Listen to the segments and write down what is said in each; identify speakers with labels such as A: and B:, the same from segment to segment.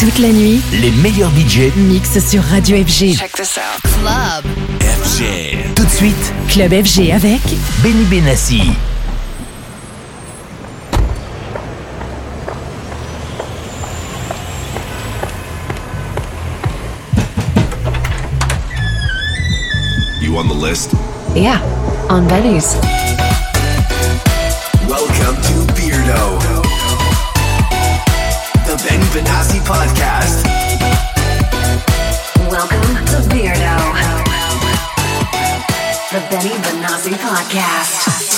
A: Toute la nuit, les meilleurs budgets mixent sur Radio FG.
B: Check this out. Club
A: FG. Tout de suite, Club FG avec Benny Benassi.
C: You on the list?
D: Yeah, on Benny's.
C: Welcome to Beardo, podcast.
E: Welcome to Beardo, the Benny Benassi podcast.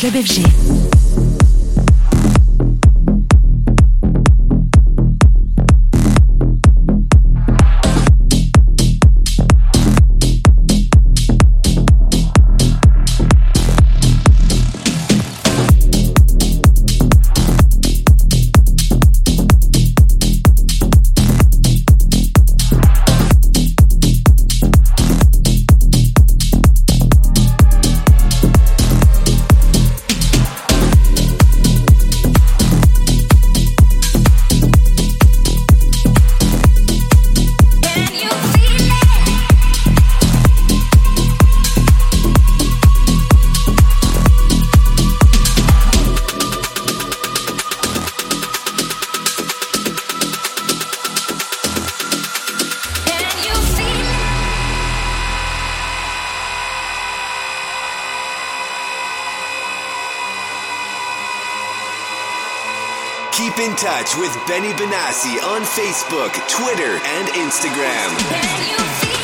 F: Club FG.
D: Keep in touch with Benny Benassi on Facebook, Twitter, and Instagram.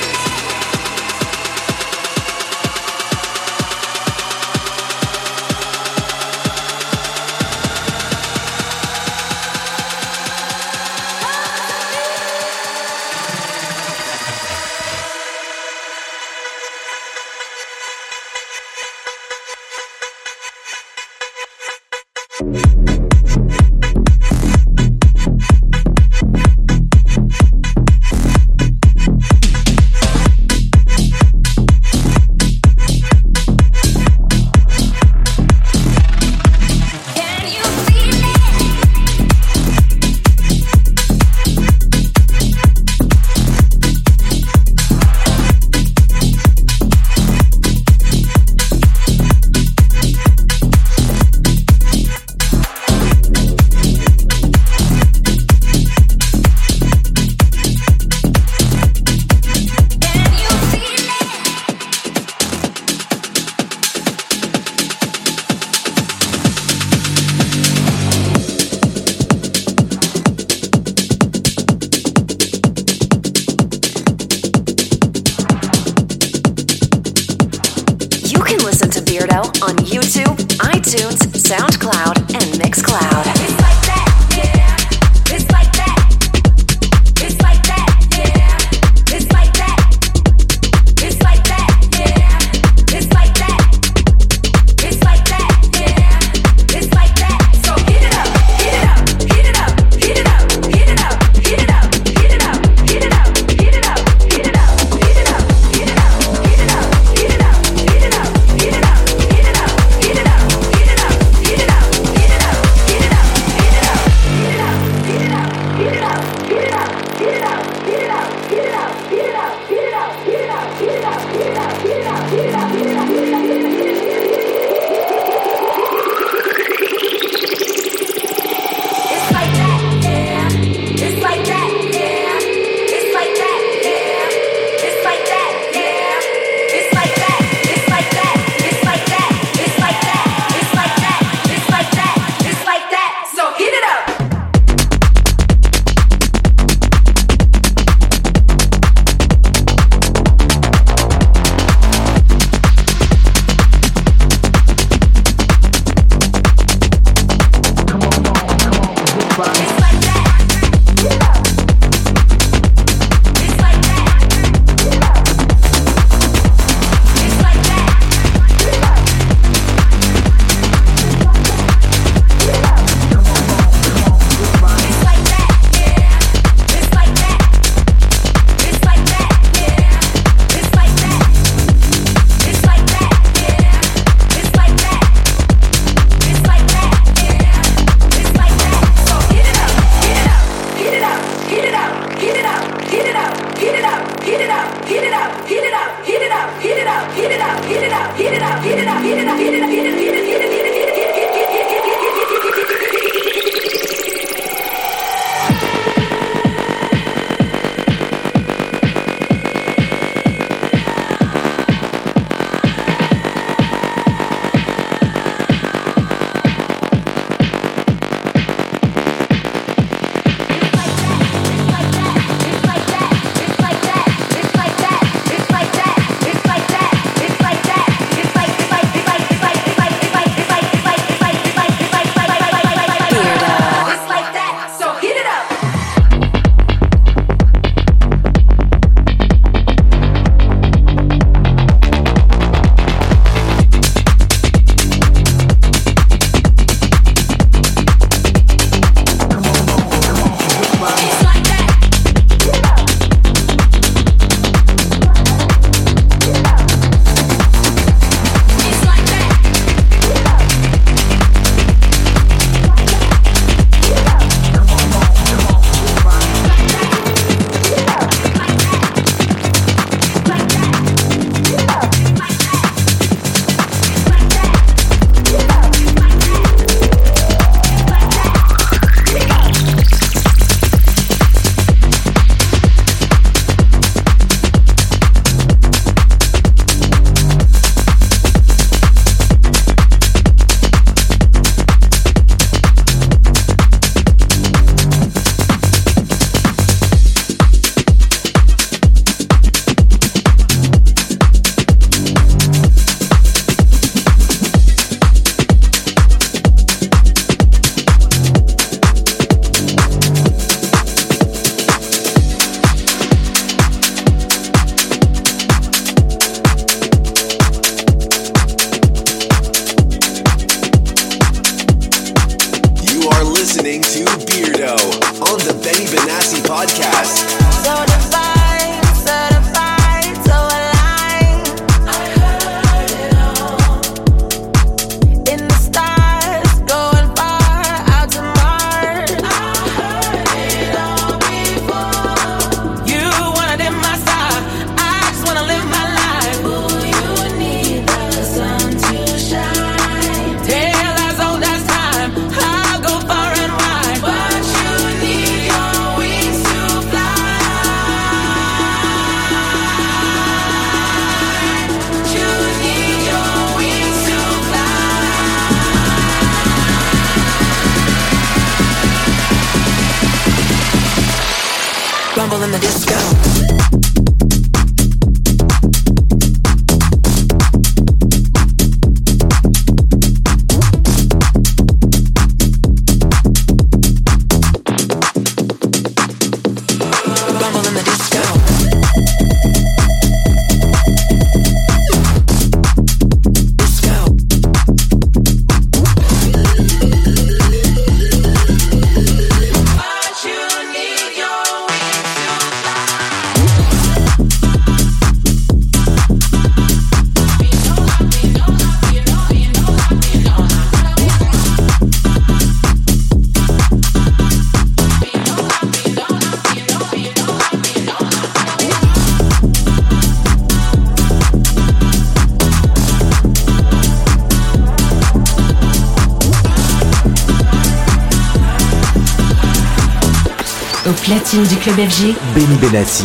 A: du club FG. Benny Benassi.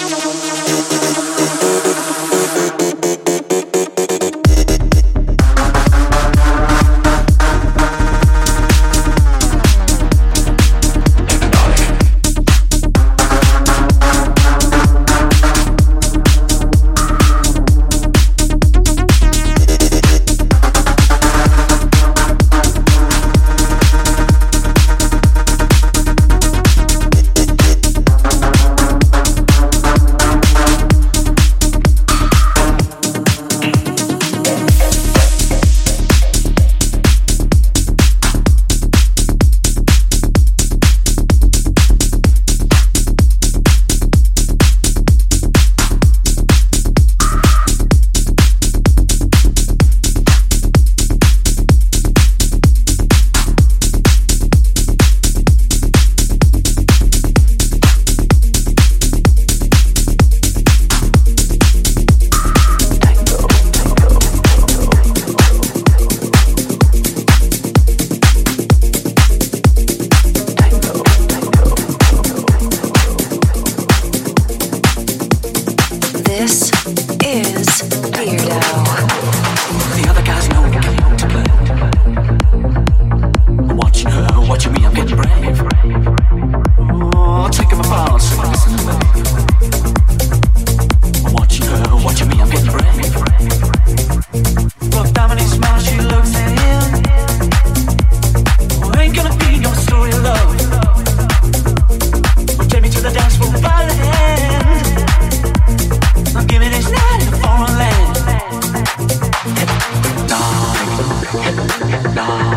C: 야.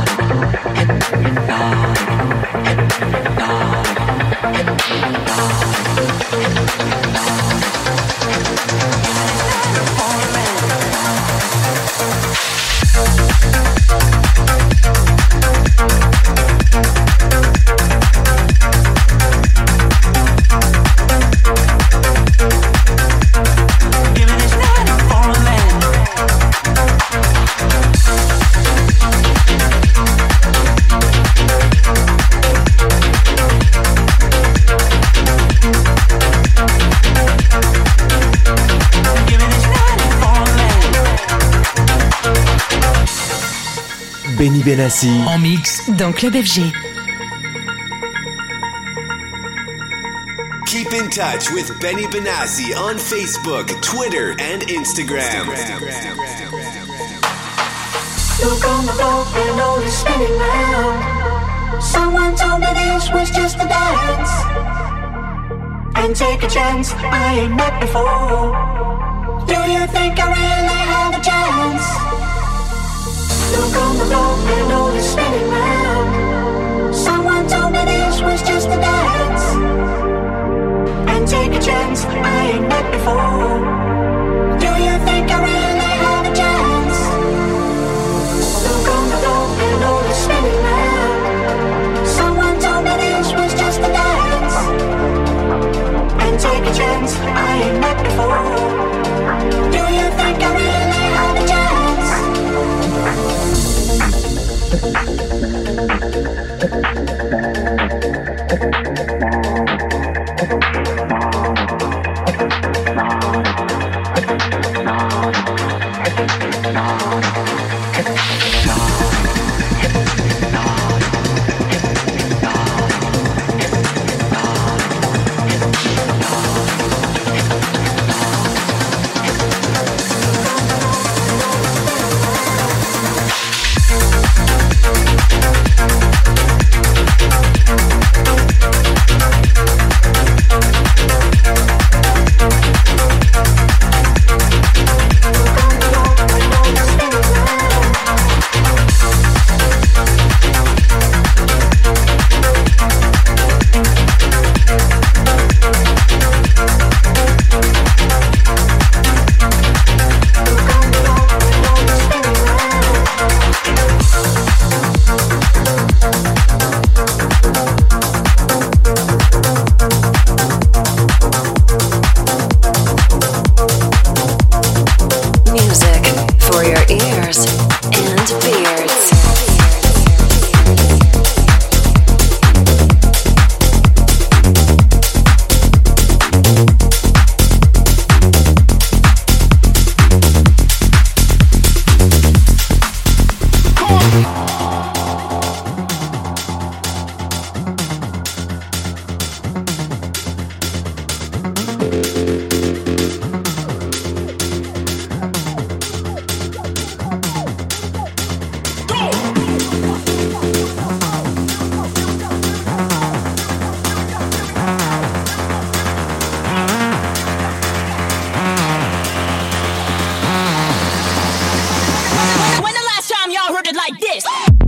C: Benassi
G: en mix
H: dans Club FG.
C: Keep in touch with Benny Benassi on Facebook, Twitter and Instagram.
I: Look on the and spinning round. Someone told me this was just a dance. And take a chance, I ain't met before. Do you think I really have a chance? Take a chance, I ain't met before.
G: Música like this.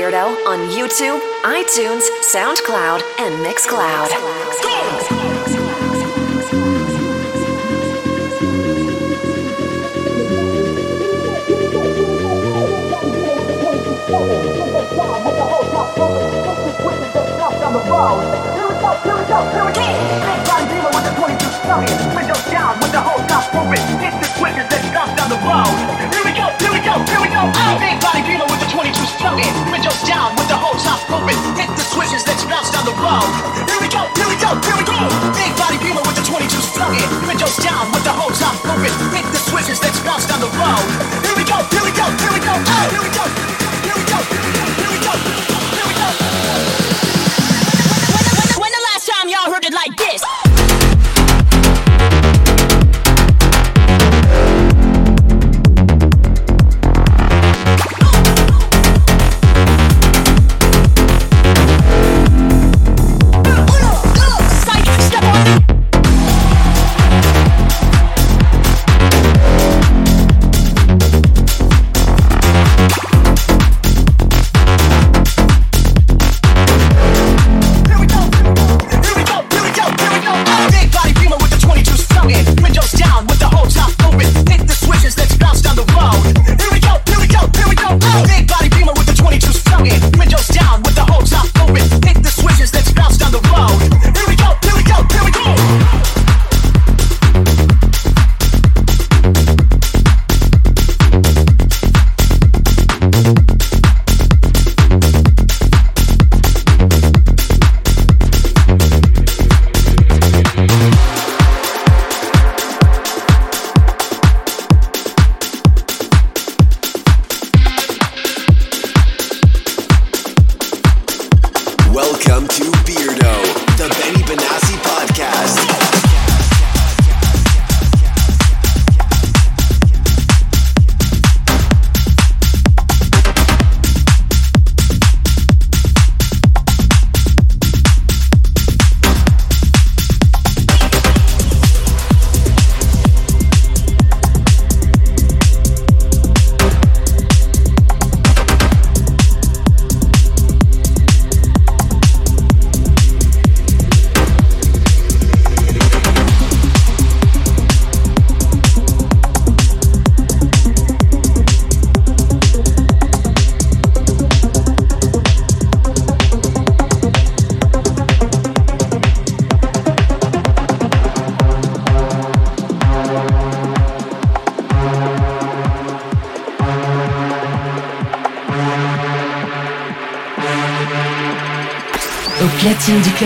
E: Beardo on YouTube, iTunes, SoundCloud, and Mixcloud.
G: Here we go, here we go, here we go. With the 22 stunning. With the 22 stunning. Windows down with the whole top open. The switches, bounce down the road. Here we go, here we go, here we go. Big body with the 22 stunning. Windows down with the whole top open. The switches, bounce down the road. Here we go, here we go, here we go. Here we go, here we go, here we go, here we go.
F: When the last time y'all heard it like this?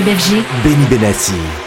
C: BFG. Benny Benassi.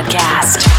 D: FG,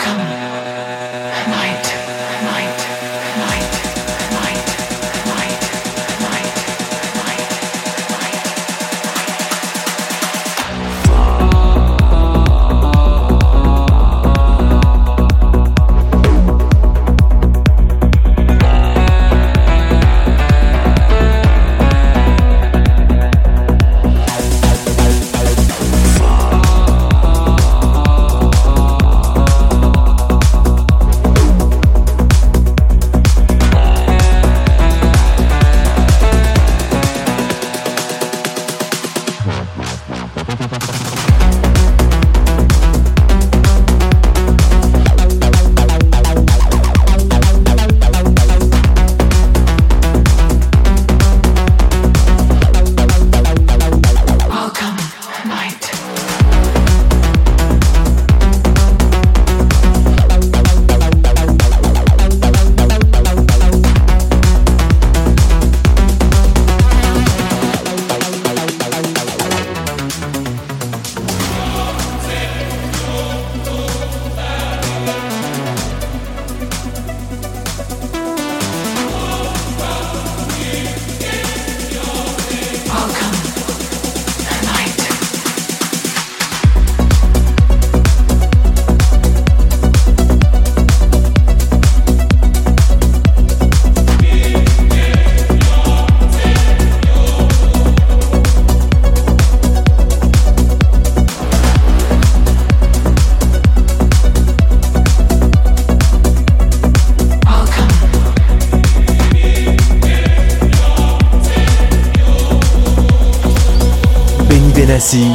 A: Benny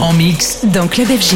A: En mix
D: dans Club FG.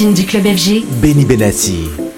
H: Du club FG,
D: Benny Benassi.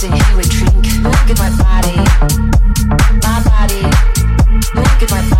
J: With mine, your body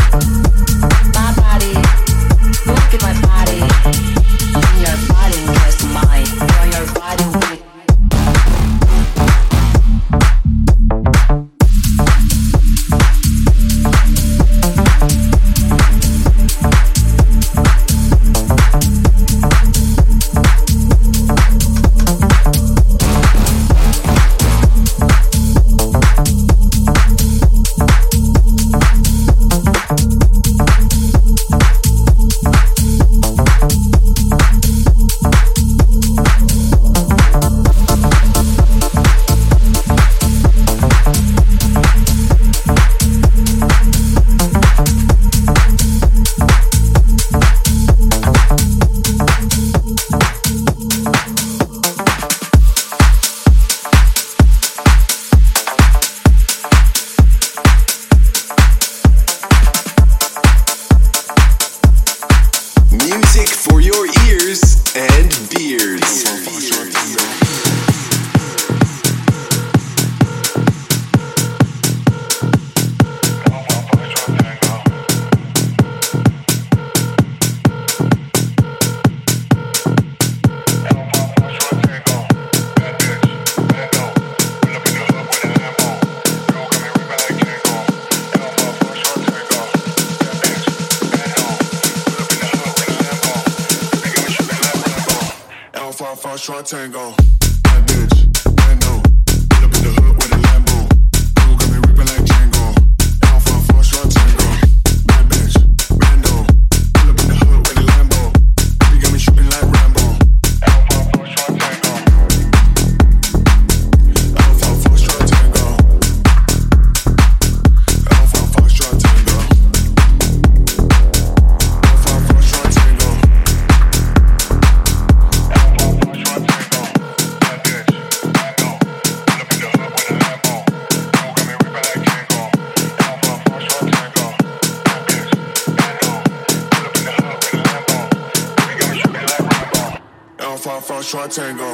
K: tango. I did it. Try tango.